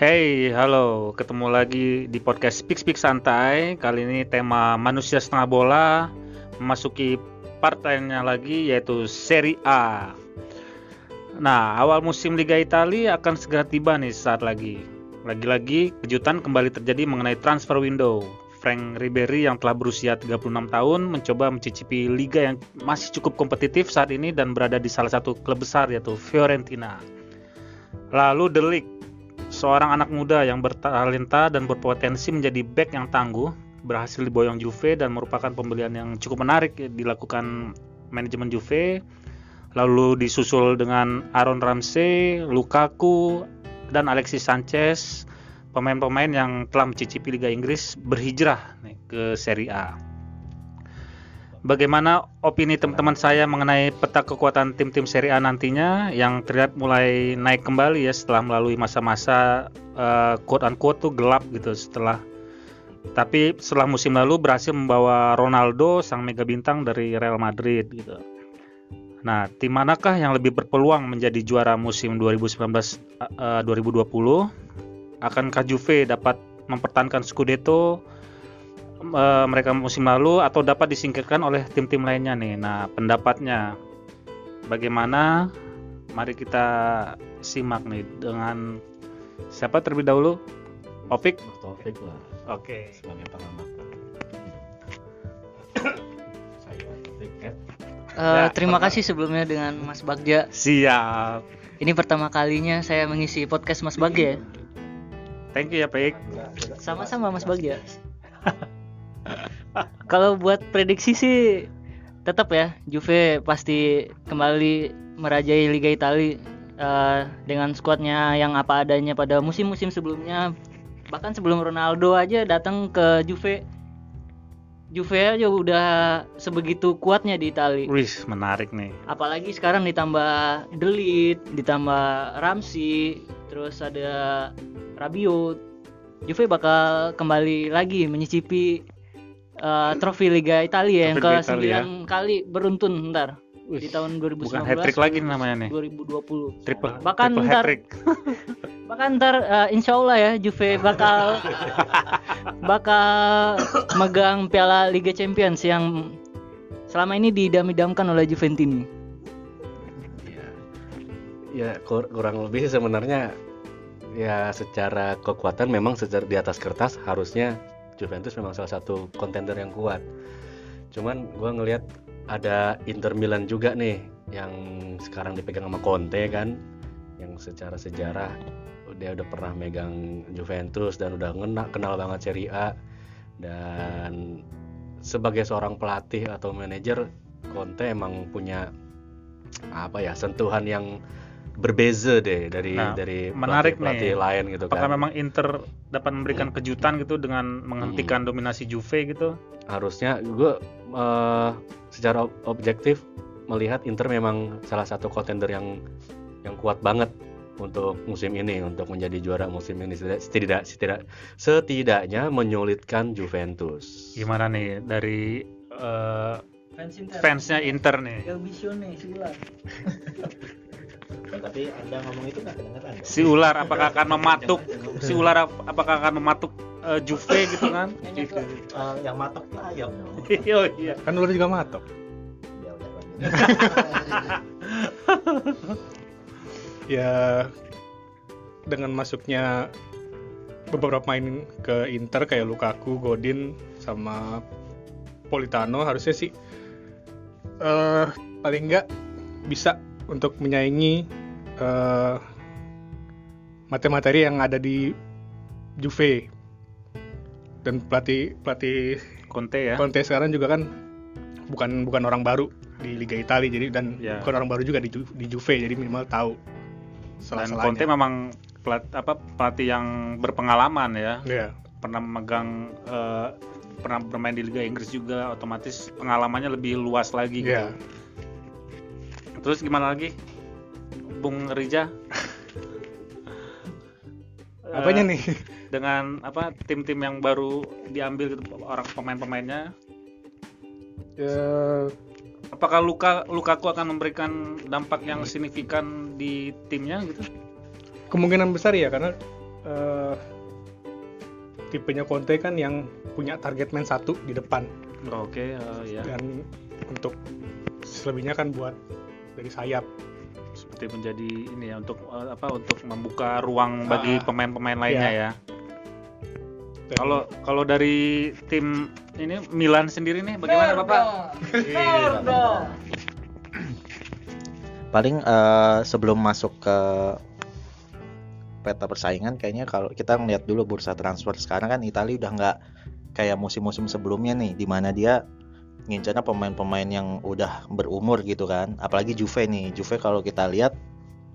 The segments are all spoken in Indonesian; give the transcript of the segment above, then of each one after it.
Hey, halo, ketemu lagi di podcast Speak Speak Santai. Kali ini tema manusia setengah bola memasuki partainya lagi yaitu Serie A. Nah, awal musim Liga Italia akan segera tiba nih saat lagi. Lagi-lagi kejutan kembali terjadi mengenai transfer window. Frank Ribery yang telah berusia 36 tahun mencoba mencicipi liga yang masih cukup kompetitif saat ini dan berada di salah satu klub besar yaitu Fiorentina. Lalu The seorang anak muda yang bertalenta dan berpotensi menjadi back yang tangguh, berhasil diboyong Juve dan merupakan pembelian yang cukup menarik dilakukan manajemen Juve. Lalu disusul dengan Aaron Ramsey, Lukaku, dan Alexis Sanchez pemain-pemain yang telah mencicipi Liga Inggris berhijrah ke Serie A. Bagaimana opini teman-teman saya mengenai peta kekuatan tim-tim Serie A nantinya yang terlihat mulai naik kembali ya setelah melalui masa-masa uh, quote unquote tuh gelap gitu setelah tapi setelah musim lalu berhasil membawa Ronaldo sang mega bintang dari Real Madrid gitu. Nah, tim manakah yang lebih berpeluang menjadi juara musim 2019 uh, 2020? akankah Juve dapat mempertahankan Scudetto uh, mereka musim lalu atau dapat disingkirkan oleh tim-tim lainnya nih. Nah, pendapatnya bagaimana? Mari kita simak nih dengan siapa terlebih dahulu? Opik? Taufik lah Oke. Okay. sebagai pengamat. Saya Taufik ya. Uh, Ya, terima pernah. kasih sebelumnya dengan Mas Bagja. Siap. Ini pertama kalinya saya mengisi podcast Mas Bagja. Thank you ya, Pik. Sama-sama Mas Bagja. Kalau buat prediksi sih tetap ya Juve pasti kembali merajai Liga Italia eh, dengan skuadnya yang apa adanya pada musim-musim sebelumnya. Bahkan sebelum Ronaldo aja datang ke Juve. Juve aja udah sebegitu kuatnya di Italia. Wih, menarik nih. apalagi sekarang ditambah Delit, ditambah Ramsey, terus ada Rabiot. Juve bakal kembali lagi menyicipi uh, trofi Liga Italia yang Trofi Liga ke Italia. 9 kali beruntun ntar Wih, di tahun 2019 bukan hat-trick lagi namanya nih. 2020 Triple, Bahkan triple ntar- bahkan ntar uh, insya Allah ya Juve bakal bakal megang piala Liga Champions yang selama ini didam-idamkan oleh Juventini Ya, ya kur- kurang lebih sebenarnya ya secara kekuatan memang secara di atas kertas harusnya Juventus memang salah satu kontender yang kuat. Cuman gua ngelihat ada Inter Milan juga nih yang sekarang dipegang sama Conte kan yang secara sejarah dia udah pernah megang Juventus dan udah ngena, kenal banget Serie A dan sebagai seorang pelatih atau manajer Conte emang punya apa ya sentuhan yang berbeza deh dari Nah, dari menarik pelatih, nih. lain gitu Apakah kan memang Inter dapat memberikan kejutan gitu dengan menghentikan dominasi Juve gitu? harusnya gue eh, secara ob- objektif melihat Inter memang salah satu kontender yang yang kuat banget untuk musim ini untuk menjadi juara musim ini setidak setidak, setidak- setidaknya menyulitkan Juventus Gimana nih dari eh, fans Inter fansnya Inter nih? El. tapi anda ngomong itu nggak kedengeran? Si ular apakah akan mematuk? Si ular ap- apakah akan mematuk eh, Juve gitu kan? Eh, yang matok tuh ayam oh iya. Kan ular juga matok. ya udah. Ya dengan masuknya beberapa main ke Inter kayak Lukaku, Godin sama Politano harusnya sih eh paling nggak bisa untuk menyaingi eh materi-materi yang ada di Juve. Dan pelatih pelatih Conte ya. Conte sekarang juga kan bukan bukan orang baru di Liga Italia jadi dan Ya. bukan orang baru juga di, di Juve jadi minimal tahu Dan. Conte memang pelat, apa pelatih yang berpengalaman ya. Iya. Pernah memegang eh, pernah bermain di Liga Inggris juga otomatis pengalamannya lebih luas lagi gitu. Iya. Terus gimana lagi? Bung Rija? Apanya Eh, nih? Dengan apa tim-tim yang baru diambil gitu orang pemain-pemainnya Ya, apakah Luka Lukaku akan memberikan dampak yang signifikan di timnya gitu? kemungkinan besar ya karena eh, tipenya Conte kan yang punya target man satu di depan Oke, eh, ya. dan untuk selebihnya kan buat dari sayap. Seperti menjadi ini ya untuk eh, apa untuk membuka ruang bagi Ah, pemain-pemain lainnya iya. ya. Kalau kalau dari tim ini Milan sendiri nih bagaimana Bapak? Paling eh, sebelum masuk ke peta persaingan kayaknya kalau kita ngeliat dulu bursa transfer sekarang kan Italia udah nggak kayak musim-musim sebelumnya nih di mana dia ngincarnya pemain-pemain yang udah berumur gitu kan. Apalagi Juve nih. Juve kalau kita lihat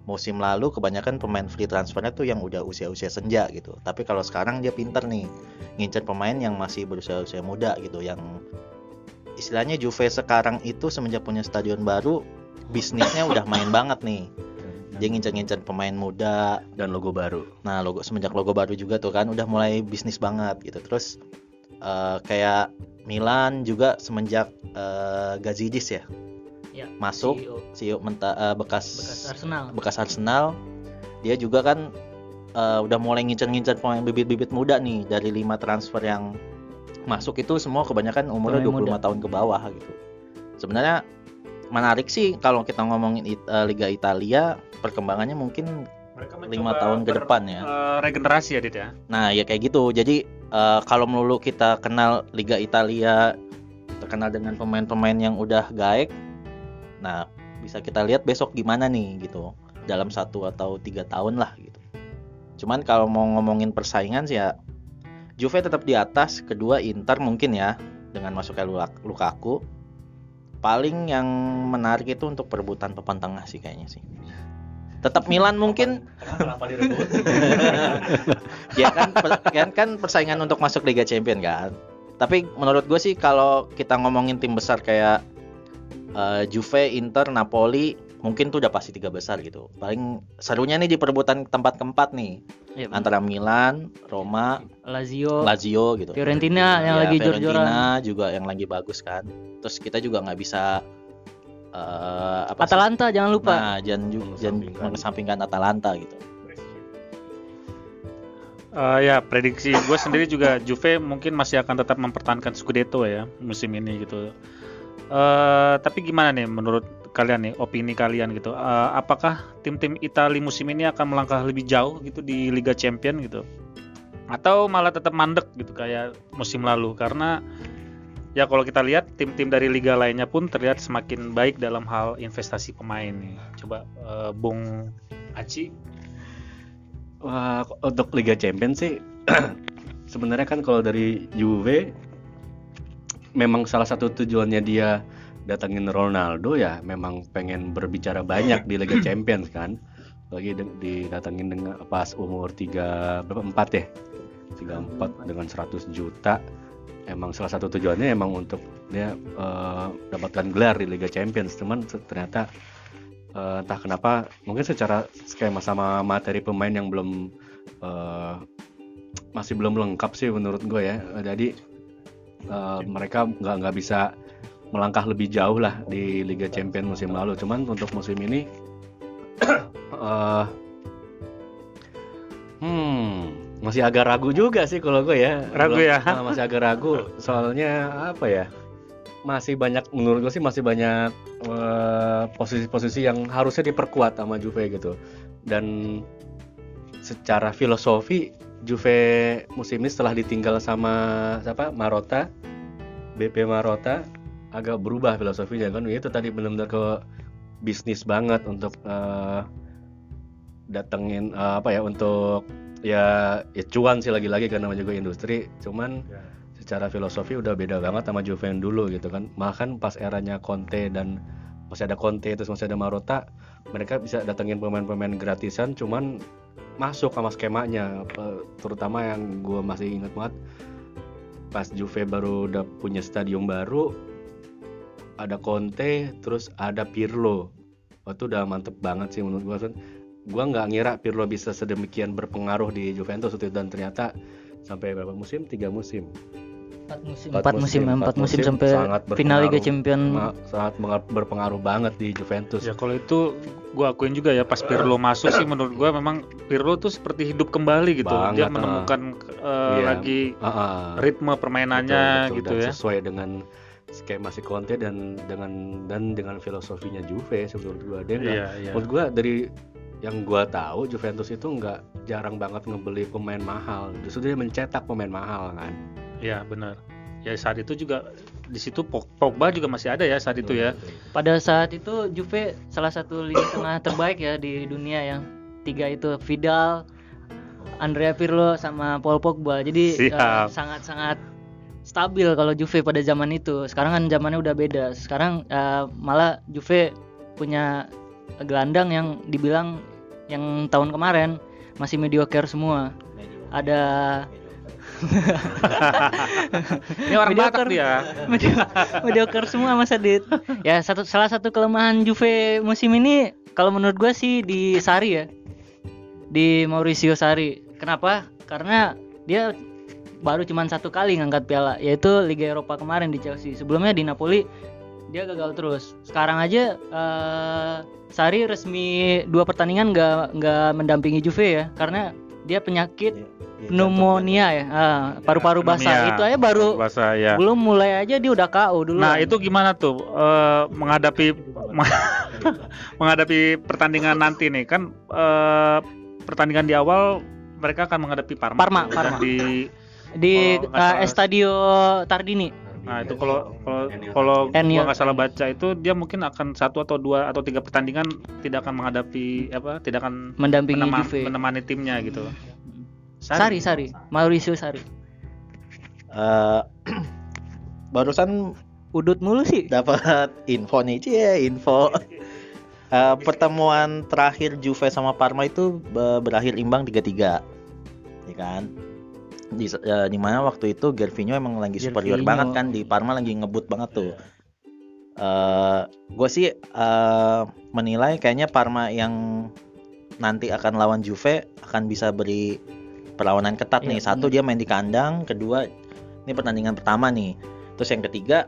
musim lalu kebanyakan pemain free transfernya tuh yang udah usia-usia senja gitu. Tapi kalau sekarang dia pinter nih ngincar pemain yang masih berusia-usia muda gitu yang istilahnya Juve sekarang itu semenjak punya stadion baru bisnisnya udah main banget nih. Dia ngincar-ngincar pemain muda. Dan logo baru. Nah logo semenjak logo baru juga tuh kan udah mulai bisnis banget gitu. Terus eh, kayak Milan juga semenjak eh, Gazidis ya? Ya, masuk CEO, CEO menta- eh, bekas bekas Arsenal. bekas Arsenal. Dia juga kan eh, udah mulai ngincar-ngincar pemain bibit-bibit muda nih. Dari lima transfer yang masuk itu semua kebanyakan umurnya Pemain 25 tahun ke bawah gitu. Sebenarnya menarik sih kalau kita ngomongin It- Liga Italia. Perkembangannya mungkin Mereka lima tahun ke depan ya eh, regenerasi ya Dit ya. Nah, ya kayak gitu. Jadi eh, kalau melulu kita kenal Liga Italia terkenal dengan pemain-pemain yang udah gaek, nah bisa kita lihat besok gimana nih gitu dalam satu atau tiga tahun lah gitu. Cuman kalau mau ngomongin persaingan sih ya Juve tetap di atas, kedua Inter mungkin ya dengan masuknya Luk- Lukaku. Paling yang menarik itu untuk perebutan papan tengah sih kayaknya sih. Tetap Milan mungkin. Kenapa direbut? ya kan per- kan kan persaingan untuk masuk Liga Champion kan. Tapi menurut gue sih kalau kita ngomongin tim besar kayak eh, Juve, Inter, Napoli mungkin tuh udah pasti tiga besar gitu. Paling serunya nih di perebutan tempat keempat nih. Ya, antara Milan, Roma, Lazio, Lazio gitu. Fiorentina yang Ya, lagi jor-joran. Fiorentina juga yang lagi bagus kan. Terus kita juga nggak bisa eh, apa sih? Atalanta jangan lupa. nah jangan jangan Mengesampingkan. mengesampingkan Atalanta gitu Eh, ya prediksi gue sendiri juga Juve mungkin masih akan tetap mempertahankan Scudetto ya musim ini gitu. Eh, tapi gimana nih menurut kalian nih opini kalian gitu? Eh, apakah tim-tim Italia musim ini akan melangkah lebih jauh gitu di Liga Champion gitu? Atau malah tetap mandek gitu kayak musim lalu karena ya kalau kita lihat tim-tim dari liga lainnya pun terlihat semakin baik dalam hal investasi pemain nih. Coba eh, Bung Aci Wah, untuk Liga Champions sih sebenarnya kan kalau dari Juve memang salah satu tujuannya dia datangin Ronaldo ya memang pengen berbicara banyak di Liga Champions kan. Lagi di- didatangin dengan pas umur 3 berapa 4 ya. 34 dengan 100 juta. Emang salah satu tujuannya emang untuk dia eh, dapatkan gelar di Liga Champions. Cuman ternyata eh, entah kenapa mungkin secara skema sama materi pemain yang belum eh, masih belum lengkap sih menurut gue ya jadi eh, mereka nggak nggak bisa melangkah lebih jauh lah di Liga Champions musim lalu cuman untuk musim ini eh, hmm masih agak ragu juga sih kalau gue ya. Ragu Belum- ya? eh, masih agak ragu. Soalnya apa ya? Masih banyak menurut gue sih masih banyak eh, posisi-posisi yang harusnya diperkuat sama Juve gitu. Dan secara filosofi Juve musim ini setelah ditinggal sama siapa? Marotta. BP Marotta agak berubah filosofinya kan. Itu tadi benar-benar ke bisnis banget untuk eh, datengin eh, apa ya untuk ya, ya cuan sih lagi-lagi karena namanya juga industri. Cuman secara filosofi udah beda banget sama Juve yang dulu gitu kan. Bahkan pas eranya Conte dan masih ada Conte terus masih ada Marotta mereka bisa datengin pemain-pemain gratisan cuman masuk sama skemanya. Terutama yang gue masih ingat banget pas Juve baru udah punya stadion baru ada Conte terus ada Pirlo. Itu udah mantep banget sih menurut gue gue nggak ngira Pirlo bisa sedemikian berpengaruh di Juventus itu dan ternyata sampai berapa musim tiga musim empat musim Empat empat musim musim, empat empat musim musim sampai sangat final Liga. Champion sangat berpengaruh banget di Juventus. Ya kalau itu gua akuin juga ya pas Pirlo masuk sih menurut gua memang Pirlo tuh seperti hidup kembali gitu. Dia Banget, menemukan eh, Iya. lagi Ah, ah. ritme permainannya Betul, betul, gitu dan ya. sesuai dengan skema si Conte dan dengan dan dengan filosofinya Juve menurut gua dia nggak Iya, iya. menurut gua dari yang gua tahu Juventus itu nggak jarang banget ngebeli pemain mahal justru dia mencetak pemain mahal kan Iya, benar. Ya saat itu juga di situ Pog- Pogba juga masih ada ya saat itu ya. pada saat itu Juve salah satu lini tengah terbaik ya di dunia yang tiga itu Vidal, Andrea Pirlo sama Paul Pogba. Jadi eh, sangat-sangat stabil kalau Juve pada zaman itu. Sekarang kan zamannya udah beda. Sekarang eh, malah Juve punya gelandang yang dibilang yang tahun kemarin masih mediocre semua. Ada Ini orang Mediocre. Batak dia. Medio- mediocre semua Mas Adit. Ya satu salah satu kelemahan Juve musim ini kalau menurut gua sih di Sari ya. Di Mauricio Sari. Kenapa? Karena dia baru cuman satu kali ngangkat piala yaitu Liga Eropa kemarin di Chelsea. Sebelumnya di Napoli dia gagal terus. Sekarang aja eh, Sari resmi dua pertandingan nggak nggak mendampingi Juve ya karena dia penyakit Iya, pneumonia ya, Ah, paru-paru basah. Pneumonia. Itu aja baru Bahasa ya. belum mulai aja dia udah KO dulu. Nah, itu gimana tuh eh, menghadapi menghadapi pertandingan nanti nih kan eh, pertandingan di awal mereka akan menghadapi Parma. Parma, Parma. di di Oh, eh, salah. Estadio Tardini. Nah itu kalau kalau kalau gua nggak salah baca itu dia mungkin akan satu atau dua atau tiga pertandingan tidak akan menghadapi apa tidak akan mendampingi menema- Juve. menemani timnya gitu. Sari, Sari, Mauricio Sari. Eh, barusan Udut mulu sih. dapat info nih cie info Eh, pertemuan terakhir Juve sama Parma itu be- berakhir imbang 3-3 ya kan di, eh, di mana waktu itu Gervinho emang lagi superior Gervinho. banget kan di Parma lagi ngebut banget tuh. Eh gue sih eh, menilai kayaknya Parma yang nanti akan lawan Juve akan bisa beri perlawanan ketat nih. Iya, satu dia main di kandang. Kedua ini pertandingan pertama nih. Terus yang ketiga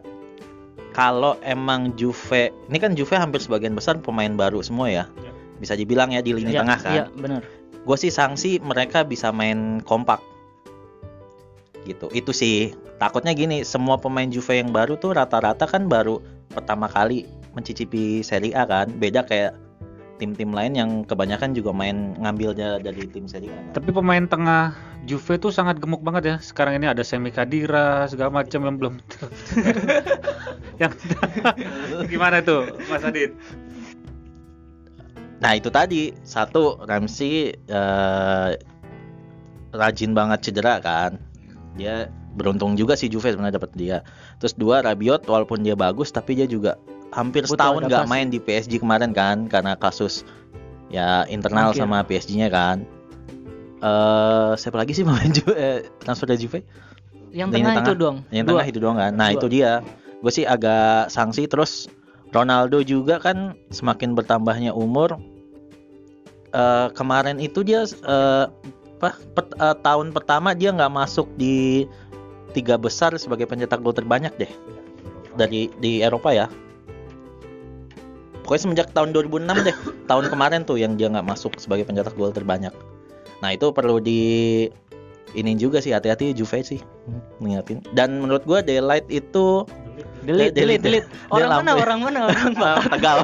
kalau emang Juve ini kan Juve hampir sebagian besar pemain baru semua ya. Iya. bisa dibilang ya di lini Iya, tengah kan. Iya, benar. gue sih sanksi mereka bisa main kompak gitu itu sih takutnya gini semua pemain Juve yang baru tuh rata-rata kan baru pertama kali mencicipi Serie A kan beda kayak tim-tim lain yang kebanyakan juga main ngambilnya dari tim Serie A kan. Tapi pemain tengah Juve tuh sangat gemuk banget ya. Sekarang ini ada Semi Khedira segala macam yang belum. yang gimana tuh, Mas Adit? Nah itu tadi satu Ramsey eh, rajin banget cedera kan. Dia beruntung juga sih Juve sebenarnya dapat dia. Terus dua Rabiot walaupun dia bagus tapi dia juga hampir setahun nggak main di PSG kemarin kan karena kasus ya internal Mungkin. sama PSG-nya kan. Eh siapa lagi sih pemain Juve eh, transfer dari Juve? Yang Lini tengah, itu tengah. dong. Yang Dua. tengah itu doang kan. Nah, Dua. itu dia. Gue sih agak sanksi terus Ronaldo juga kan semakin bertambahnya umur. Eh kemarin itu dia eh, apa per- eh, tahun pertama dia nggak masuk di tiga besar sebagai pencetak gol terbanyak deh dari di Eropa ya. Pokoknya semenjak tahun 2006 deh, tahun kemarin tuh yang dia nggak masuk sebagai pencetak gol terbanyak. Nah itu perlu di ini juga sih hati-hati Juve sih mengingatin. Dan menurut gua Daylight itu Delete, Delete, delete. Dia Orang mana? Orang mana? Orang mana? uh, Tegal.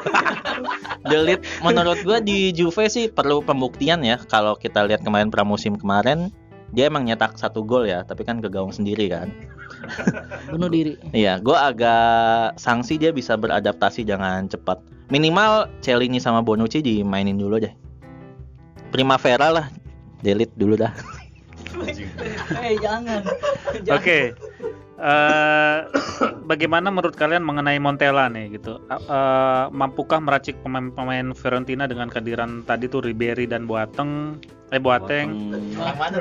Delete menurut gua di Juve sih perlu pembuktian ya. Kalau kita lihat kemarin pramusim kemarin dia emang nyetak satu gol ya, tapi kan ke gawang sendiri kan. Bunuh diri. Iya, gua agak sanksi dia bisa beradaptasi jangan cepat. Minimal Celini sama Bonucci dimainin dulu deh. Primavera lah, delete dulu dah. Eh, jangan. Oke. Eh, bagaimana menurut kalian mengenai Montella nih gitu? Eh, mampukah meracik pemain-pemain Fiorentina dengan kehadiran tadi tuh Ribery dan Boateng? Eh Boateng.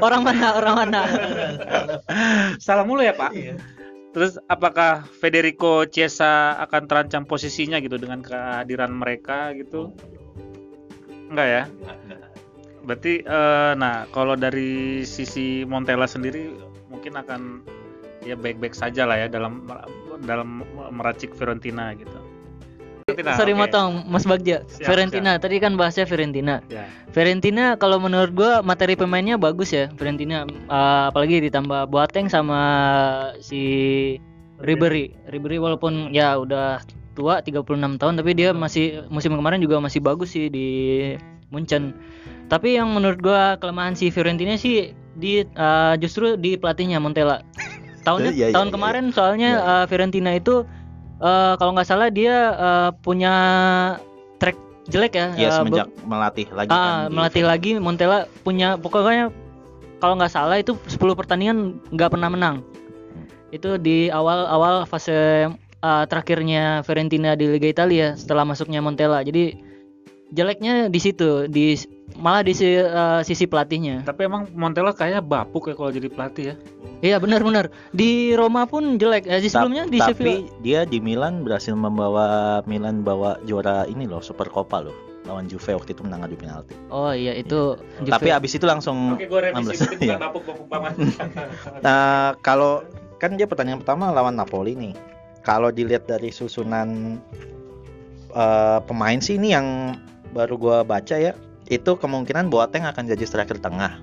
Orang mana? Orang mana? Salah mulu ya, Pak. Terus apakah Federico Chiesa akan terancam posisinya gitu dengan kehadiran mereka gitu? Enggak ya? Berarti eh, nah kalau dari sisi Montella sendiri mungkin akan ya baik-baik saja lah ya dalam dalam meracik Fiorentina gitu. Fiorentina, Sorry oke. motong Mas Bagja. Siap, Fiorentina tadi kan bahasnya Fiorentina. Ya. Fiorentina kalau menurut gua materi pemainnya bagus ya Fiorentina Eh, apalagi ditambah Boateng sama si Ribery. Ribery walaupun ya udah tua 36 tahun tapi dia masih musim kemarin juga masih bagus sih di Munchen. Tapi yang menurut gua kelemahan si Fiorentina sih di eh, justru di pelatihnya Montella. Tahunnya Iya, iya, tahun iya. kemarin soalnya eh, Fiorentina itu eh, kalau nggak salah dia eh, punya track jelek ya. Ya eh, semenjak melatih lagi Ah, kan melatih lagi Montella punya pokoknya kalau nggak salah itu 10 pertandingan nggak pernah menang. Itu di awal-awal fase ah, terakhirnya Fiorentina di Liga Italia setelah masuknya Montella. Jadi jeleknya di situ, di malah di si- ah, sisi pelatihnya. Tapi emang Montella kayaknya bapuk ya kalau jadi pelatih ya. Iya benar-benar. Di Roma pun jelek. Eh, di Ta- sebelumnya di tapi Sevilla. dia di Milan berhasil membawa Milan bawa juara ini loh Super Coppa loh lawan Juve waktu itu menang adu penalti. Oh iya itu Juve. Tapi abis itu langsung Oke, gue 16. Iya. banget. Nah, kalau kan dia pertandingan pertama lawan Napoli nih. Kalau dilihat dari susunan eh, pemain sih ini yang baru gua baca ya, itu kemungkinan Boateng akan jadi striker tengah.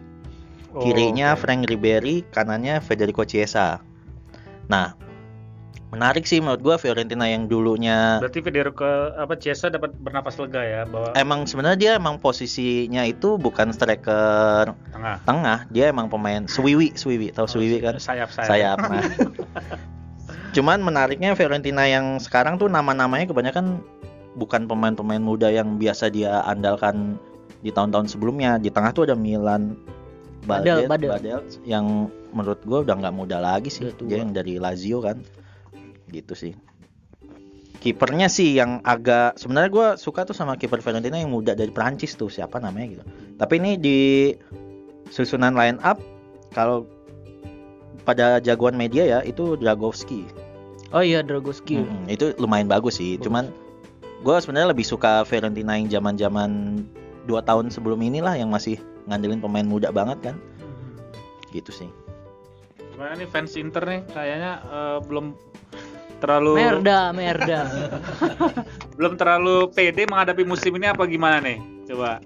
Oh, Kirinya Frank Ribery, kanannya Federico Chiesa. Nah, menarik sih menurut gua Fiorentina yang dulunya Berarti Federico apa Chiesa dapat bernapas lega ya bahwa emang sebenarnya dia emang posisinya itu bukan striker tengah tengah, dia emang pemain Swiwi, Swiwi, tahu Swiwi kan? sayap sayap. sayap. Nah. Cuman menariknya Fiorentina yang sekarang tuh nama-namanya kebanyakan bukan pemain-pemain muda yang biasa dia andalkan di tahun-tahun sebelumnya. Di tengah tuh ada Milan Badel, Badel. Badel, yang menurut gua udah nggak muda lagi sih. Dia yang dari Lazio kan. Gitu sih. Kipernya sih yang agak sebenarnya gua suka tuh sama kiper Fiorentina yang muda dari Prancis tuh siapa namanya gitu. Tapi ini di susunan line up kalau pada jagoan media ya itu Dragowski. Oh iya Dragowski. Mm-mm, itu lumayan bagus sih. Bagus. Cuman gue sebenarnya lebih suka Fiorentina yang zaman-zaman dua tahun sebelum inilah yang masih ngandelin pemain muda banget kan. Gitu sih. Gimana nih fans Inter nih kayaknya eh, belum terlalu Merda, merda. belum terlalu pede menghadapi musim ini apa gimana nih? Coba.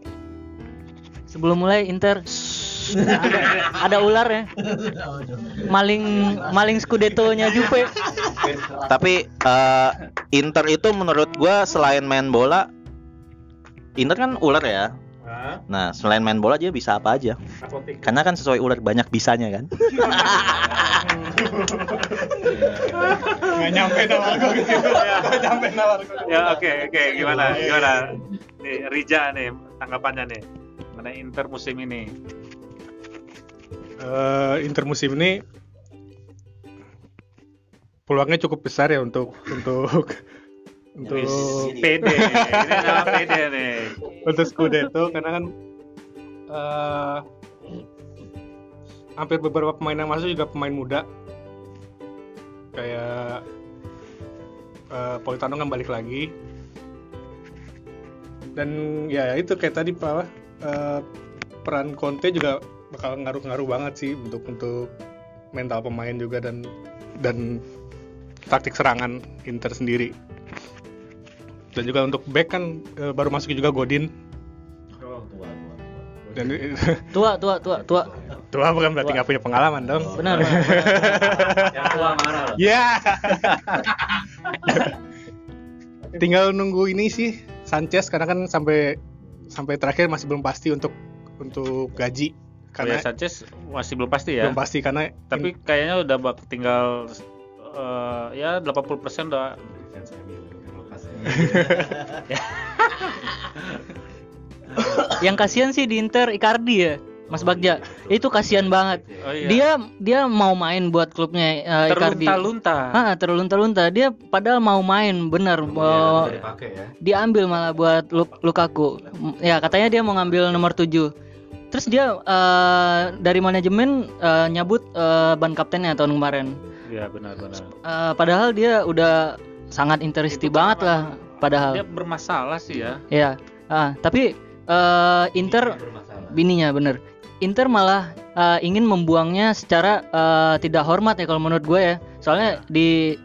Sebelum mulai Inter ada, ada ular ya. Maling maling Scudetto-nya Juve. Tapi eh, Inter itu menurut gua selain main bola Inter kan ular ya. Nah, selain main bola dia bisa apa aja. Atletik. Karena kan sesuai ular banyak bisanya kan. Nggak nyampe nawar gue gitu. Nggak nyampe nawar gue. Ya oke oke gimana gimana nih Rija nih tanggapannya nih mengenai Inter musim ini. Eh, Inter musim ini peluangnya cukup besar ya untuk untuk untuk Pede, ini pede nih. untuk Scudetto karena kan eh, hampir beberapa pemain yang masuk juga pemain muda. Kayak eh, Politano kan balik lagi. Dan ya itu kayak tadi apa eh, peran Conte juga bakal ngaruh-ngaruh banget sih untuk untuk mental pemain juga dan dan taktik serangan Inter sendiri dan juga untuk back kan eh, baru masuk juga Godin dan Tua, tua, tua, tua. tua bukan berarti nggak punya pengalaman dong Benar. benar. Yang tua marah. ya tinggal nunggu ini sih Sanchez karena kan sampai sampai terakhir masih belum pasti untuk untuk gaji Karena karena Sanchez masih belum pasti ya. belum pasti karena Tapi kayaknya udah bak tinggal eh, ya 80% udah Yang kasihan sih di Inter Icardi ya, Mas Bagja. Itu kasihan banget. oh iya. Dia dia mau main buat klubnya eh, Icardi. terlunta-lunta. Ah, terlunta-lunta. Dia padahal mau main, benar. Mau- dipakai ya. diambil malah buat Lu- Lukaku. Ya, katanya dia mau ngambil nomor 7. Terus dia eh, dari manajemen eh, nyabut eh, ban kaptennya tahun kemarin. Iya benar-benar. Eh, padahal dia udah sangat interesti Itu banget lah padahal. Dia bermasalah sih ya. Ya. Ah, tapi eh, Inter bininya bener. Inter malah eh, ingin membuangnya secara eh, tidak hormat ya kalau menurut gue ya. Soalnya di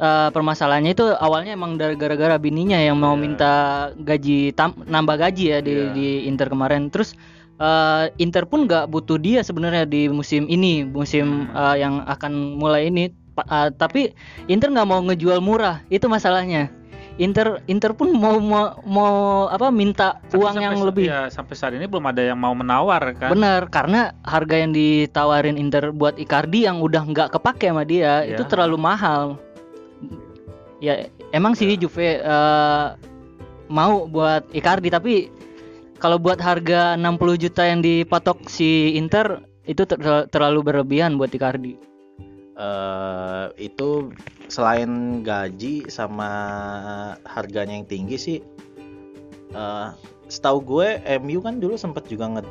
eh, permasalahannya itu awalnya emang dari gara-gara bininya yang mau minta gaji tam- nambah gaji ya di Iya. di Inter kemarin. Terus eh, Inter pun nggak butuh dia sebenarnya di musim ini, musim eh, yang akan mulai ini. Eh, tapi Inter nggak mau ngejual murah, itu masalahnya. Inter Inter pun mau mau, mau apa minta Tapi uang sampai yang lebih. ya, sampai saat ini belum ada yang mau menawar kan Benar, karena harga yang ditawarin Inter buat Icardi yang udah nggak kepake sama dia Iya. itu terlalu mahal. Ya emang sih Juve eh, mau buat Icardi tapi kalau buat harga 60 juta yang dipatok si Inter itu ter- terlalu berlebihan buat Icardi. Eh itu selain gaji sama harganya yang tinggi sih eh setahu gue MU kan dulu sempet juga nge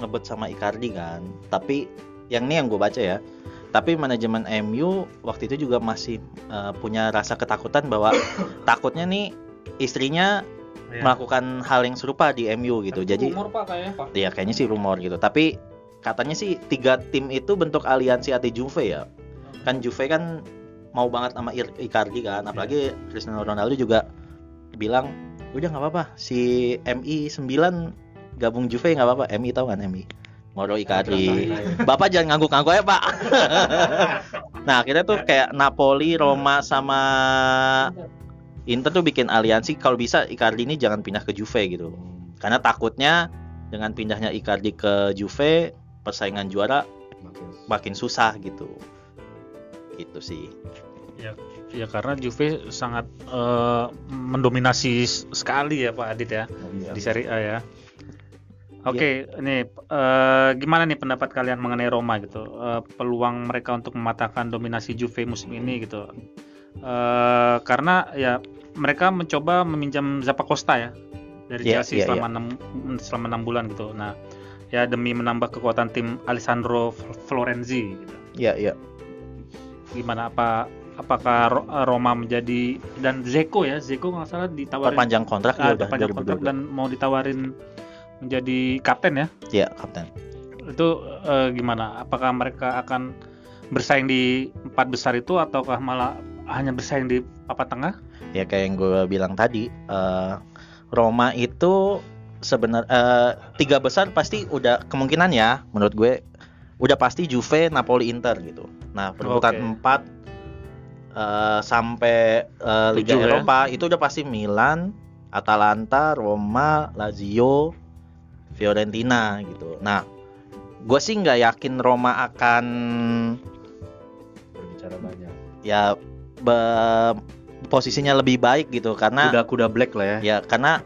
ngebet sama Icardi kan tapi yang ini yang gue baca ya tapi manajemen MU waktu itu juga masih eh, punya rasa ketakutan bahwa takutnya nih istrinya Iya. melakukan hal yang serupa di MU gitu jadi umur pak kayaknya pak Iya kayaknya sih rumor gitu. Tapi katanya sih tiga tim itu bentuk aliansi anti Juve ya. Kan Juve kan mau banget sama Icardi kan. Apalagi Cristiano Ronaldo juga bilang udah nggak apa-apa si MI 9 gabung Juve nggak apa-apa. MI tahu kan MI? Moro Icardi. Bapak jangan ngangguk-ngangguk ya Pak. nah akhirnya tuh kayak Napoli, Roma sama Inter tuh bikin aliansi kalau bisa Icardi ini jangan pindah ke Juve gitu. Karena takutnya dengan pindahnya Icardi ke Juve persaingan juara makin susah gitu. Gitu sih. ya karena Juve sangat eh, mendominasi sekali ya Pak Adit ya di Serie A ya Oke, ini eh, gimana nih pendapat kalian mengenai Roma gitu? Eh, peluang mereka untuk mematahkan dominasi Juve musim ini gitu. Eh, karena ya mereka mencoba meminjam Zappa Costa ya dari Iya, Chelsea iya, selama enam selama enam bulan gitu. Nah, ya demi menambah kekuatan tim Alessandro Florenzi gitu. Iya, iya. Gimana apa apakah Ro- Roma menjadi dan Zeko ya, Zeko nggak salah ditawarin Perpanjang kontrak ah, udah perpanjang kontrak 2022. dan mau ditawarin menjadi kapten ya. Iya, kapten. itu eh, gimana? Apakah mereka akan bersaing di empat besar itu ataukah malah hanya bersaing di papan tengah? Ya kayak yang gue bilang tadi, eh, Roma itu sebenarnya eh, tiga besar pasti udah kemungkinan ya menurut gue udah pasti Juve, Napoli, Inter gitu. Nah perebutan Oke. empat eh, sampai eh, Liga Tujuh ya. Eropa itu udah pasti Milan, Atalanta, Roma, Lazio, Fiorentina gitu. Nah gue sih nggak yakin Roma akan berbicara banyak ya be- posisinya lebih baik gitu karena kuda-kuda black lah ya. Ya karena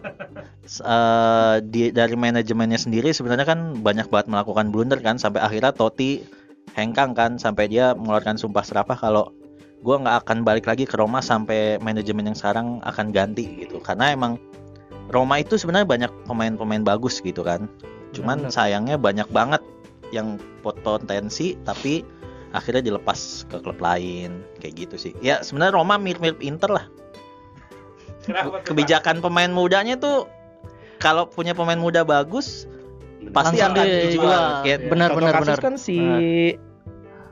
eh, di dari manajemennya sendiri sebenarnya kan banyak banget melakukan blunder kan sampai akhirnya Totti hengkang kan sampai dia mengeluarkan sumpah serapah kalau gua nggak akan balik lagi ke Roma sampai manajemen yang sekarang akan ganti gitu. Karena emang Roma itu sebenarnya banyak pemain-pemain bagus gitu kan. Cuman sayangnya banyak banget yang potensi tapi akhirnya dilepas ke klub lain kayak gitu sih ya sebenarnya Roma mirip-mirip Inter lah kebijakan pemain mudanya tuh kalau punya pemain muda bagus pasti Langsung akan dijual. Kayak Benar, benar, benar. kan si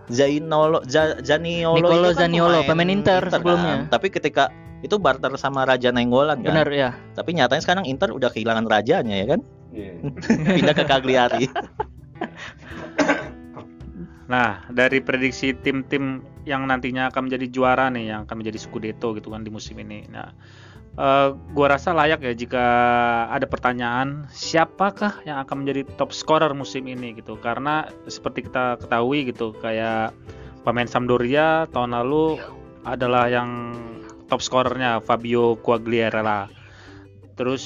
Zainolo Zaniolo Nicolo kan Zaniolo, pemain Inter kan. sebelumnya. Tapi ketika itu barter sama Raja Nenggolan kan. Benar ya. Tapi nyatanya sekarang Inter udah kehilangan rajanya ya kan. Iya. Pindah ke Cagliari. Nah, dari prediksi tim-tim yang nantinya akan menjadi juara nih, yang akan menjadi Scudetto gitu kan di musim ini. Nah, eh, gua rasa layak ya jika ada pertanyaan siapakah yang akan menjadi top scorer musim ini gitu. Karena seperti kita ketahui gitu, kayak pemain Sampdoria tahun lalu adalah yang top scorernya Fabio Quagliarella. Terus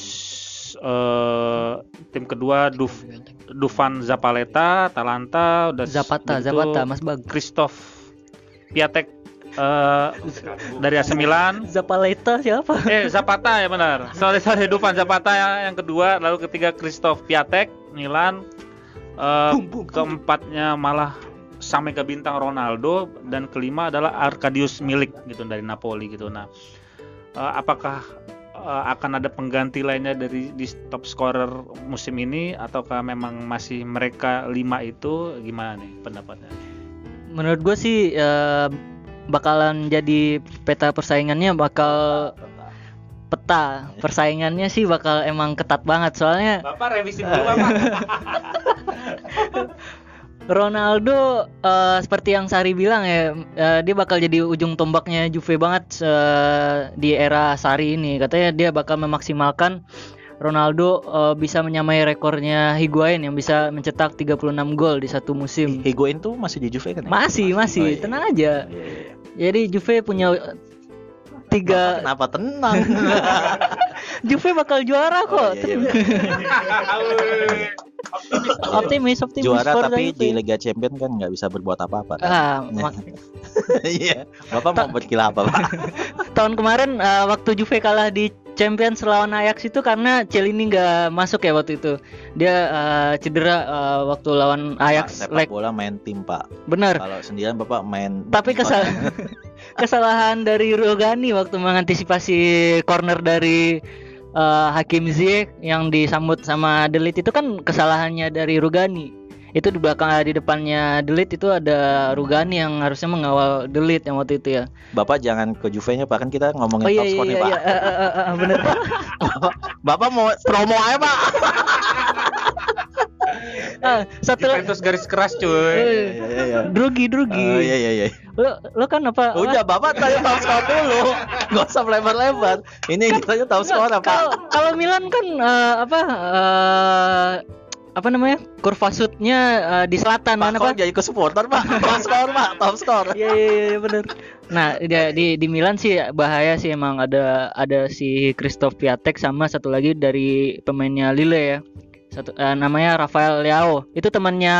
eh, tim kedua Duf, Dufan Zapaleta, Atalanta, udah Zapata, begitu Zapata, Mas Bag. Christoph Piatek eh, dari AC Milan. Zapaleta siapa? Eh Zapata ya benar. Sorry sorry Dufan Zapata yang, yang kedua, lalu ketiga Christoph Piatek Milan. Eh, keempatnya malah sampai ke bintang Ronaldo dan kelima adalah Arkadius Milik gitu dari Napoli gitu. Nah, eh, apakah eh, akan ada pengganti lainnya dari di top scorer musim ini ataukah memang masih mereka lima itu gimana nih pendapatnya? Menurut gue sih eh, bakalan jadi peta persaingannya bakal peta persaingannya sih bakal emang ketat banget soalnya Bapak revisi dulu Bapak. Ronaldo eh, seperti yang Sari bilang ya eh, dia bakal jadi ujung tombaknya Juve banget eh, di era Sari ini katanya dia bakal memaksimalkan Ronaldo eh, bisa menyamai rekornya Higuain yang bisa mencetak 36 gol di satu musim. Higuain tuh masih di Juve kan ya? Masih, masih, Oh, iya. tenang aja. Iya, iya, iya. Jadi Juve punya Bapak tiga Kenapa tenang? Juve bakal juara Oh, kok. iya, iya. optimis, optimis. Juara tapi Juve. di Liga Champion kan nggak bisa berbuat apa-apa. kan? Ah, mak- Iya. Bapak mau berkilah apa, Pak? tahun kemarin eh, waktu Juve kalah di Champions lawan Ajax itu karena Celini nggak masuk ya waktu itu. Dia eh, cedera eh, waktu lawan Ajax Sepak leg. bola main tim, Pak. Bener. Kalau sendirian Bapak main Tapi kesal kesalahan dari Rogani waktu mengantisipasi corner dari eh, Hakim Ziyech yang disambut sama Delit itu kan kesalahannya dari Rugani. Itu di belakang di depannya Delit itu ada Rugani yang harusnya mengawal Delit yang waktu itu ya. Bapak jangan ke Juve-nya Pak kan kita ngomongin Oh iya top iya score nih, iya, Pak. iya. Eh, eh, eh, eh, bener. Bapak mau promo aja, Pak. Ah, satu lagi Juventus garis keras cuy. Eh, Iya iya iya. Drugi, drugi. Oh iya iya iya. Lo, lo kan apa? Udah Bapak tanya top score dulu. Gak usah lebar-lebar. Ini ditanya top score Kalau apa? kalau Milan kan eh, apa eh, apa namanya? Kurva shootnya eh, di selatan Pak mana Pak? jadi ke supporter, Pak? Top score, Pak. Top score. Iya iya iya benar. Nah, di, di di Milan sih bahaya sih emang ada ada si Christoph Piatek sama satu lagi dari pemainnya Lille ya. Satu eh, namanya Rafael Leao. Itu temannya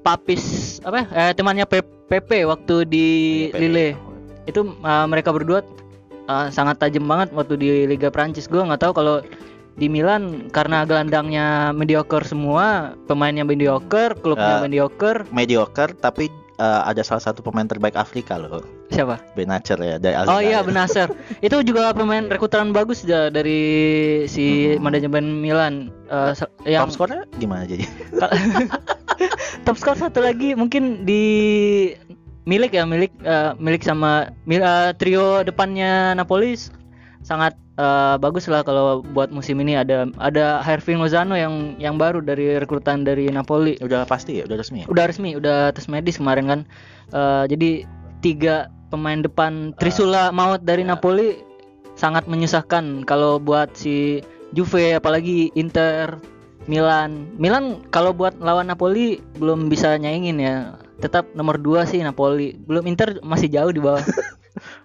Papis apa? ya? Eh, temannya Pepe waktu di Lille. Itu eh, mereka berdua eh, sangat tajam banget waktu di Liga Prancis. Gue nggak tahu kalau di Milan karena gelandangnya mediocre semua, pemainnya mediocre, klubnya Eh, mediocre. Mediocre tapi eh, ada salah satu pemain terbaik Afrika loh. Siapa? Benacer ya dari Oh iya Algeria. Benacer. itu juga pemain rekrutan bagus ya dari si manajemen Milan. Se- yang Top score gimana jadi? top score satu lagi mungkin di milik ya milik eh, milik sama mil- eh, trio depannya Napoli sangat eh, bagus lah kalau buat musim ini ada ada Herving Lozano yang yang baru dari rekrutan dari Napoli Udah pasti ya, udah resmi ya. udah resmi udah tes medis kemarin kan Eh, jadi tiga pemain depan Trisula maut dari Napoli sangat menyusahkan kalau buat si Juve apalagi Inter Milan Milan kalau buat lawan Napoli belum bisa nyaingin ya tetap nomor dua sih Napoli belum Inter masih jauh di bawah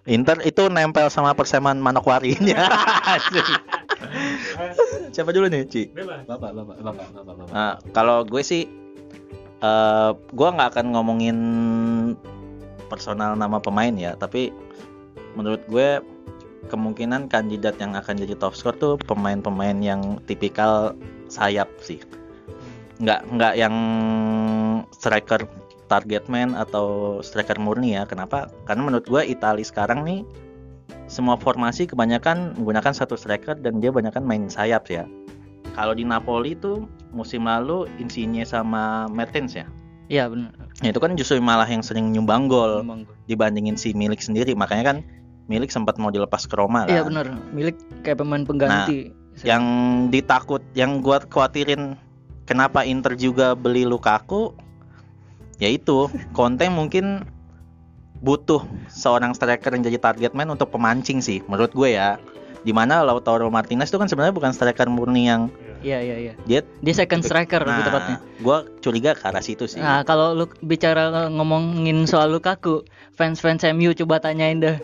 Inter itu nempel sama perseman Manokwari-nya. Siapa dulu nih, Ci? Bebas. Bapak, bapak, bapak, bapak, bapak. Nah, kalau gue sih eh gua nggak akan ngomongin personal nama pemain ya, tapi menurut gue kemungkinan kandidat yang akan jadi top score tuh pemain-pemain yang tipikal sayap sih. Nggak nggak yang striker target man atau striker murni ya. Kenapa? Karena menurut gue Italia sekarang nih semua formasi kebanyakan menggunakan satu striker dan dia kebanyakan main sayap ya. Kalau di Napoli tuh musim lalu Insigne sama Mertens ya. Iya benar Nah, itu kan justru malah yang sering nyumbang gol dibandingin si Milik sendiri. Makanya kan Milik sempat mau dilepas ke Roma iya kan. benar milik kayak pemain pengganti Yang ditakut, yang gua khawatirin kenapa Inter juga beli Lukaku yaitu Conte mungkin butuh seorang striker yang jadi target man untuk pemancing sih menurut gue ya. Di mana Lautaro Martinez itu kan sebenarnya bukan striker murni yang iya iya iya Dia- dia second striker lebih tepatnya nah, gue curiga ke arah situ sih. Nah, kalau lu bicara ngomongin soal Lukaku, fans-fans MU coba tanyain deh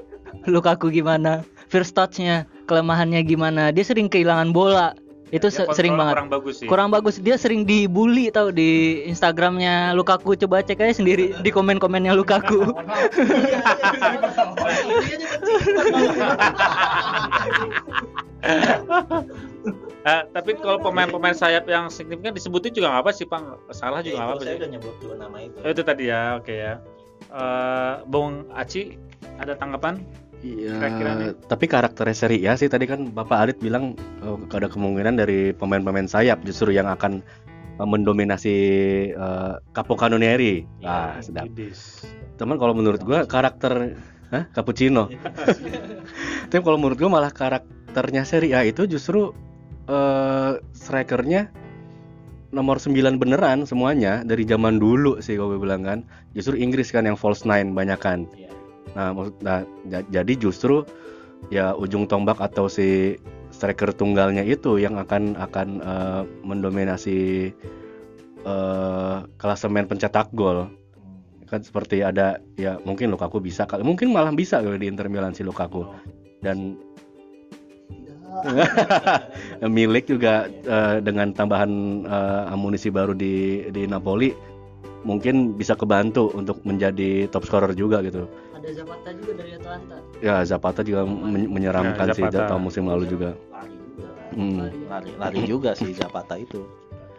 Lukaku gimana, first touch-nya, kelemahannya gimana. Dia sering kehilangan bola. Itu Dia sering banget. kurang bagus sih. Kurang bagus. Dia sering dibully tau di Instagramnya Lukaku. Coba cek aja sendiri di komen-komennya Lukaku. Eh, tapi kalau pemain-pemain sayap yang signifikan disebutin juga nggak apa sih, Pak? Salah juga nggak apa saya sih. udah nyebut dua nama itu. Oh, itu tadi ya, oke ya. Eh, Bung Aci ada tanggapan? Iya, Kira-kira nih. tapi karakternya seri ya sih tadi kan Bapak Arit bilang eh, ada kemungkinan dari pemain-pemain sayap justru yang akan eh, mendominasi eh, Capo Canonieri. Nah, sedap. Teman kalau menurut gua karakter Hah? Cappuccino. Tapi kalau menurut gua malah karakternya seri A itu justru eh strikernya nomor 9 beneran semuanya dari zaman dulu sih kalau gue bilang kan. Justru Inggris kan yang false nine banyak kan. Nah, maksud nah, ja- jadi justru ya ujung tombak atau si striker tunggalnya itu yang akan akan eh, mendominasi eh klasemen pencetak gol. Kan seperti ada ya mungkin Lukaku bisa mungkin malah bisa kalau di Inter Milan si Lukaku. Dan milik juga eh, dengan tambahan eh, amunisi baru di di Napoli mungkin bisa kebantu untuk menjadi top scorer juga gitu Ada Zapata juga dari Atalanta. ya Zapata juga men- menyeramkan Ya, sih Zapata. tahun musim lalu juga lari juga Hmm. lari lari juga sih Zapata itu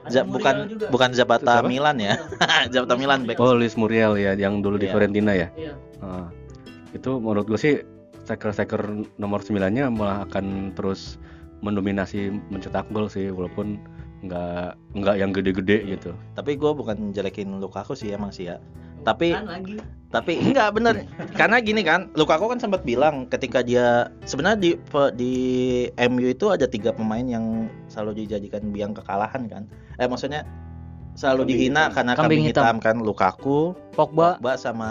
Za- bukan juga. bukan Zapata Siapa? Milan ya Zapata Milan back oh Luis Muriel ya yang dulu di Iya. Fiorentina ya Iya. Ah, itu menurut gue sih striker-striker nomor 9-nya malah akan terus mendominasi mencetak gol sih walaupun nggak nggak yang gede-gede gitu. tapi gue bukan jelekin Lukaku sih emang sih ya tapi lagi. tapi enggak bener karena gini kan Lukaku kan sempat bilang ketika dia sebenarnya di di MU itu ada tiga pemain yang selalu dijadikan biang kekalahan kan eh maksudnya selalu Kambing dihina hitam. karena Kambing kambing, hitam. hitam. kan Lukaku Pogba. Pogba sama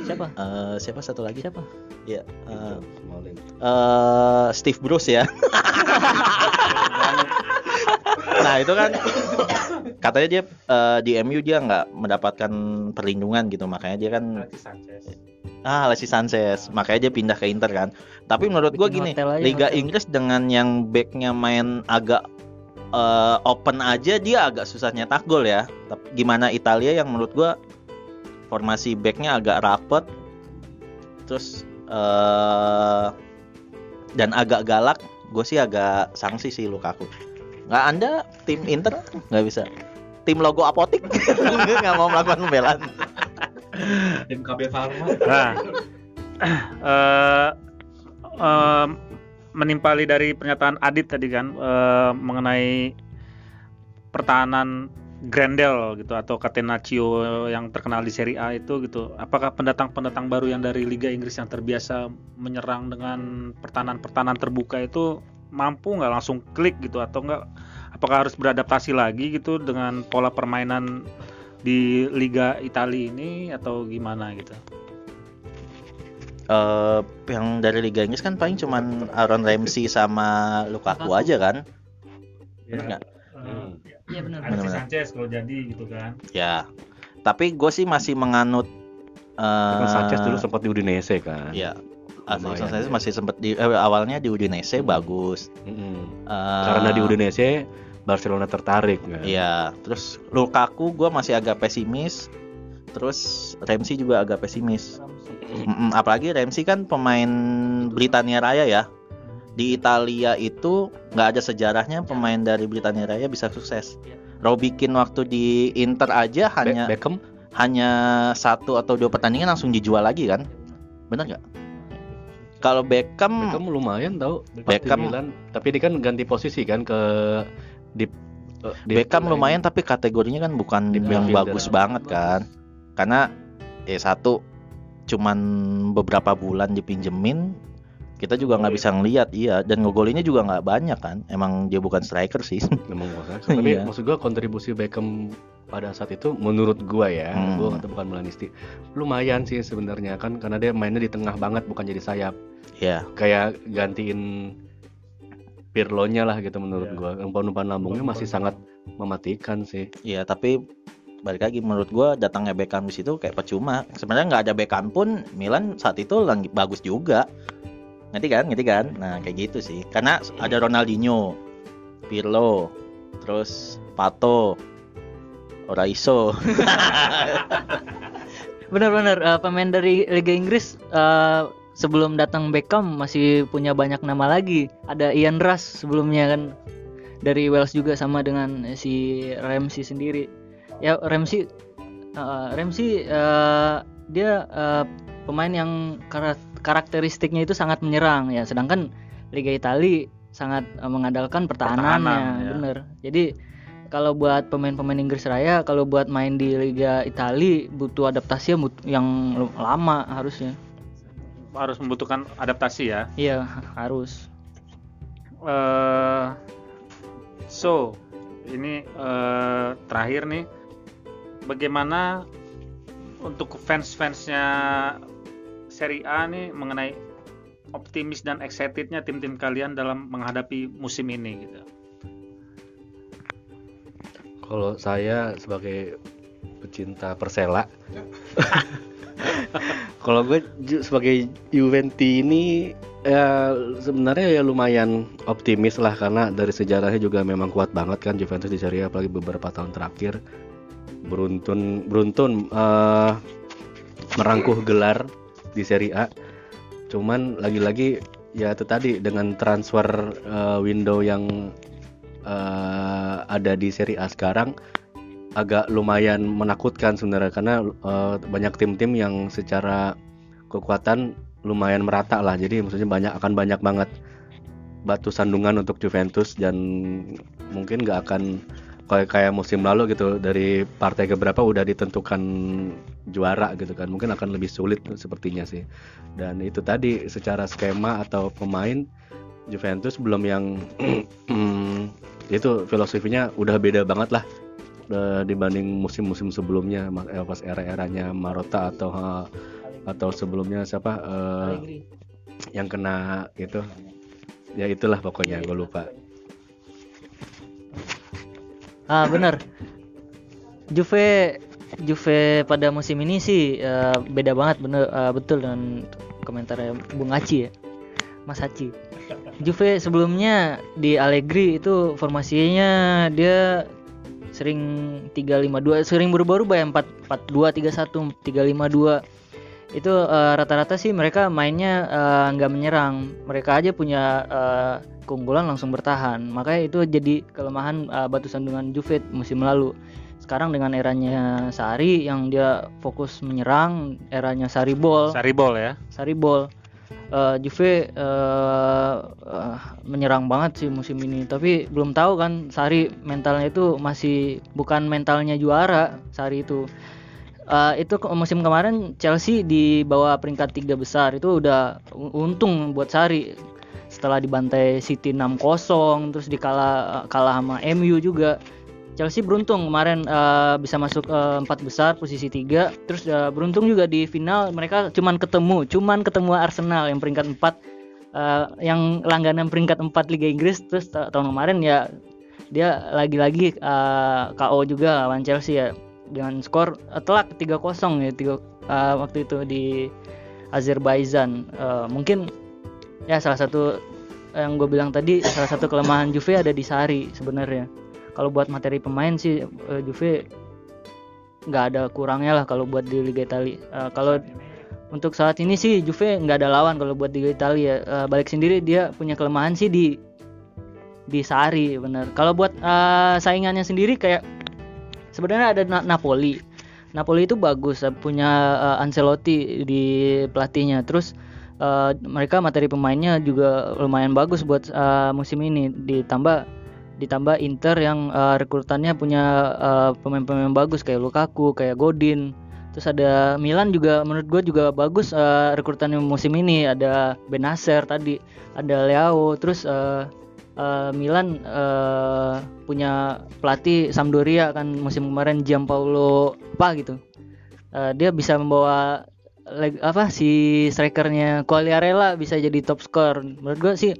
Siapa? eh, siapa satu lagi Siapa? ya eh, Smalling. eh, Steve Bruce ya nah itu kan katanya dia eh, di MU dia nggak mendapatkan perlindungan gitu makanya dia kan ah Alexis Sanchez makanya dia pindah ke Inter kan tapi menurut gua Bikin gini aja, Liga hotel. Inggris dengan yang backnya main agak eh, open aja dia agak susah nyetak gol ya tapi gimana Italia yang menurut gua formasi backnya agak rapet. Terus eh dan agak galak gue sih agak sanksi sih Lukaku nggak anda tim Inter? Nggak bisa. Tim logo apotik? Nggak mau melakukan pembelaan. Tim KB Pharma. Nah, eh, em, menimpali dari pernyataan Adit tadi kan eh, mengenai pertahanan Grendel gitu atau Catenaccio yang terkenal di Serie A itu gitu. Apakah pendatang-pendatang baru yang dari Liga Inggris yang terbiasa menyerang dengan pertahanan-pertahanan terbuka itu mampu nggak langsung klik gitu atau enggak? Apakah harus beradaptasi lagi gitu dengan pola permainan di Liga Italia ini atau gimana gitu? Eh, yang dari Liga Inggris kan paling cuman Aaron Ramsey sama Lukaku aja kan Bener nggak? Iya benar. Alexis. Sanchez kalau jadi gitu kan. ya tapi gue sih masih menganut eh Kan Sanchez dulu sempat di Udinese kan. ya Alexis Lumayan. Sanchez masih sempat di eh, awalnya di Udinese bagus Mm-mm. Eh, Karena di Udinese Barcelona tertarik kan. Iya, terus Lukaku gue masih agak pesimis. Terus Ramsey juga agak pesimis. Apalagi Ramsey kan pemain Britania Raya ya. Di Italia itu nggak ada sejarahnya pemain dari Britania Raya bisa sukses. Robbie Keane waktu di Inter aja Be- hanya Beckham hanya satu atau dua pertandingan langsung dijual lagi kan? Bener nggak? Kalau Beckham, Beckham lumayan tau Beckham- Milan, tapi dia kan ganti posisi kan ke di, eh, di Beckham lumayan tapi kategorinya kan bukan Di yang bagus banget kan. Karena eh satu cuman beberapa bulan dipinjemin kita juga nggak bisa ngelihat iya dan ngegolinnya juga nggak banyak kan emang dia bukan striker sih Memang nggak salah. Tapi Iya. maksud gua kontribusi Beckham pada saat itu menurut gua ya, Hmm. gua kata bukan Milanisti, lumayan sih sebenarnya kan karena dia mainnya di tengah banget bukan jadi sayap. ya Kayak gantiin Pirlo-nya lah gitu menurut Iya. gua. Umpan-umpan lambungnya masih sangat mematikan sih. Iya tapi balik lagi menurut gua datangnya Beckham di situ kayak percuma sebenarnya nggak ada Beckham pun Milan saat itu lagi bagus juga ngerti kan ngerti kan nah kayak gitu sih karena ada Ronaldinho Pirlo terus Pato Oraiso Benar-benar eh, pemain dari Liga Inggris eh, sebelum datang Beckham masih punya banyak nama lagi. Ada Ian Rush sebelumnya kan dari Wales juga sama dengan si Ramsey sendiri. Ya Ramsey eh, Ramsey eh, dia eh, pemain yang kara- karakteristiknya itu sangat menyerang ya. Sedangkan Liga Italia sangat eh, mengandalkan pertahanannya Pertahanan, ya. bener. Jadi kalau buat pemain-pemain Inggris Raya kalau buat main di Liga Italia butuh adaptasi yang lama harusnya. Harus membutuhkan adaptasi ya. iya harus. Eh so ini eh, terakhir nih. Bagaimana untuk fans-fansnya Serie A nih mengenai optimis dan excitednya tim-tim kalian dalam menghadapi musim ini gitu. Kalau saya sebagai pecinta Persela, kalau gue sebagai Juventi ini ya sebenarnya ya lumayan optimis lah karena dari sejarahnya juga memang kuat banget kan Juventus di Serie A apalagi beberapa tahun terakhir beruntun beruntun eh, merangkuh gelar di Serie A. Cuman lagi-lagi ya itu tadi dengan transfer eh, window yang eh, ada di Serie A sekarang agak lumayan menakutkan sebenarnya karena eh, banyak tim-tim yang secara kekuatan lumayan merata lah jadi maksudnya banyak akan banyak banget batu sandungan untuk Juventus dan mungkin nggak akan kayak kayak musim lalu gitu dari partai keberapa udah ditentukan juara gitu kan. Mungkin akan lebih sulit sepertinya sih. Dan itu tadi secara skema atau pemain Juventus belum yang itu filosofinya udah beda banget lah eh, dibanding musim-musim sebelumnya eh, pas era-eranya Marotta atau atau sebelumnya siapa eh, yang kena itu. Ya itulah pokoknya gue lupa Ah benar. Juve Juve pada musim ini sih eh, beda banget bener eh, betul dengan komentarnya Bung Aci ya. Mas Aci. Juve sebelumnya di Allegri itu formasinya dia sering 352 sering berubah-ubah ya 4 42 31 352 itu eh, rata-rata sih mereka mainnya eh, nggak menyerang. Mereka aja punya eh, keunggulan langsung bertahan. Makanya itu jadi kelemahan eh, batu sandungan Juve musim lalu. Sekarang dengan eranya Sari yang dia fokus menyerang eranya Sari Ball Saribol ya. Sari Ball eh, Juve eh, eh, menyerang banget sih musim ini. Tapi belum tahu kan Sari mentalnya itu masih bukan mentalnya juara Sari itu Eh, itu musim kemarin Chelsea di bawah peringkat tiga besar. Itu udah untung buat Sari. Setelah dibantai City 6-0 terus dikalah kalah sama MU juga. Chelsea beruntung kemarin eh, bisa masuk eh, empat besar posisi tiga. Terus eh, beruntung juga di final mereka cuman ketemu cuman ketemu Arsenal yang peringkat 4 eh, yang langganan peringkat 4 Liga Inggris. Terus ta- tahun kemarin ya dia lagi-lagi eh, KO juga lawan Chelsea ya dengan skor eh, telak 3-0 ya tiga, eh, waktu itu di Azerbaijan. Eh, mungkin ya salah satu yang gue bilang tadi salah satu kelemahan Juve ada di Sari sebenarnya. Kalau buat materi pemain sih eh, Juve nggak ada kurangnya lah kalau buat di Liga Italia. Eh, kalau untuk saat ini sih Juve nggak ada lawan kalau buat di Liga Italia. Eh, balik sendiri dia punya kelemahan sih di di Sari bener. Kalau buat eh, saingannya sendiri kayak sebenarnya ada Na- Napoli. Napoli itu bagus eh, punya eh, Ancelotti di pelatihnya. Terus eh, mereka materi pemainnya juga lumayan bagus buat eh, musim ini. Ditambah ditambah Inter yang eh, rekrutannya punya pemain-pemain bagus kayak Lukaku kayak Godin. Terus ada Milan juga menurut gue juga bagus eh, rekrutannya musim ini. Ada Benacer tadi ada Leao. Terus eh, eh, Milan eh, punya pelatih Sampdoria kan musim kemarin Gianpaolo apa gitu. Eh, dia bisa membawa leg- apa si strikernya Quagliarella bisa jadi top skor menurut gue sih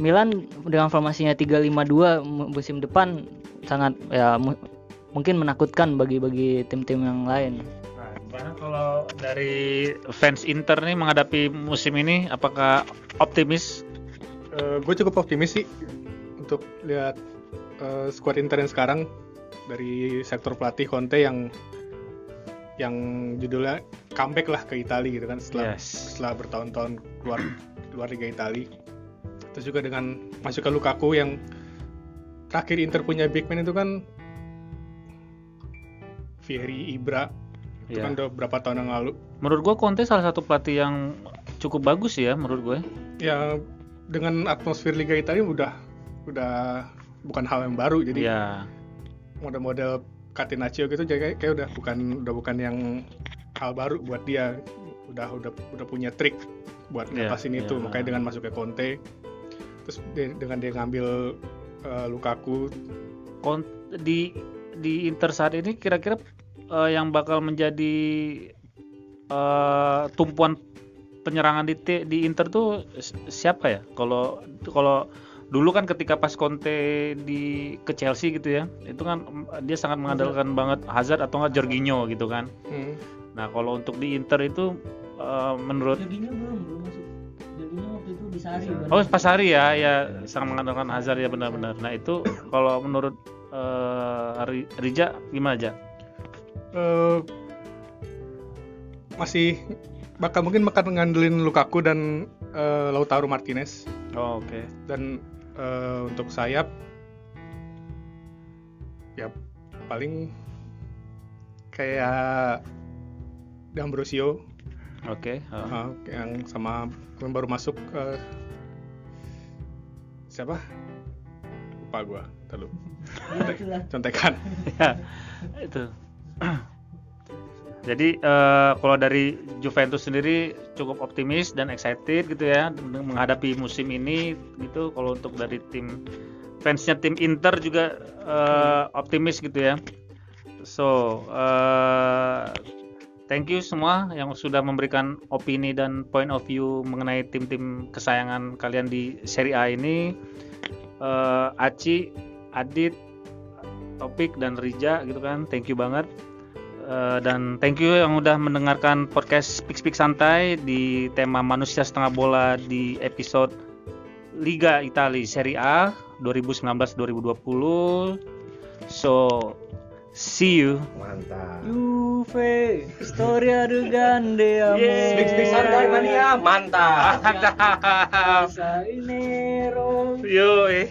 Milan dengan formasinya 352 mu- musim depan sangat ya mu- mungkin menakutkan bagi bagi tim-tim yang lain. Nah, gimana kalau dari fans Inter nih menghadapi musim ini apakah optimis? Gue Eh, cukup optimis sih untuk lihat eh, skuad Inter yang sekarang dari sektor pelatih Conte yang yang judulnya comeback lah ke Italia gitu kan setelah Yes. setelah bertahun-tahun keluar keluar Liga Italia. Terus juga dengan masukkan Lukaku yang terakhir Inter punya big man itu kan Fieri Ibra Itu Iya. kan udah berapa tahun yang lalu. Menurut gue Conte salah satu pelatih yang cukup bagus ya menurut gue. Ya dengan atmosfer Liga Italia udah udah bukan hal yang baru. Jadi Iya. model-model Catenaccio gitu jadi kayak, kayak udah bukan udah bukan yang hal baru buat dia. Udah udah udah punya trik buat Iya, ngatasin itu. iya. Makanya dengan masuknya Conte terus dia- dengan dia ngambil eh, Lukaku Kon- di di Inter saat ini kira-kira eh, yang bakal menjadi eh, tumpuan penyerangan di di Inter tuh si- siapa ya? Kalau kalau dulu kan ketika pas Conte di ke Chelsea gitu ya, itu kan dia sangat mengandalkan banget Hazard atau enggak Jorginho gitu kan. hmm, Nah, kalau untuk di Inter itu eh, menurut Jorginho belum belum masuk. Jorginho waktu itu di Sari. Oh, Pasari ya, ya sangat mengandalkan Hazard ya benar-benar. Nah, itu kalau menurut Ri- Rija gimana aja? eh, masih bakal mungkin bakal ngandelin Lukaku dan eh, Lautaro Martinez Oh, oke. dan eh, untuk sayap ya paling kayak D'Ambrosio Oke. oh. eh, yang sama yang baru masuk eh, siapa lupa gua terlalu contekan ya itu jadi eh, kalau dari Juventus sendiri cukup optimis dan excited gitu ya menghadapi musim ini gitu. Kalau untuk dari tim fansnya tim Inter juga eh, optimis gitu ya. So eh, thank you semua yang sudah memberikan opini dan point of view mengenai tim-tim kesayangan kalian di Serie A ini. Eh, Aci Adit Topik dan Rija gitu kan. Thank you banget Eh, dan thank you yang udah mendengarkan podcast Speak Speak Santai di tema manusia setengah bola di episode Liga Italia Serie A 2019-2020 so see you Mantap. Juve, storia del grande amore. Speak santai mania, mantap. Sa Nero. yo eh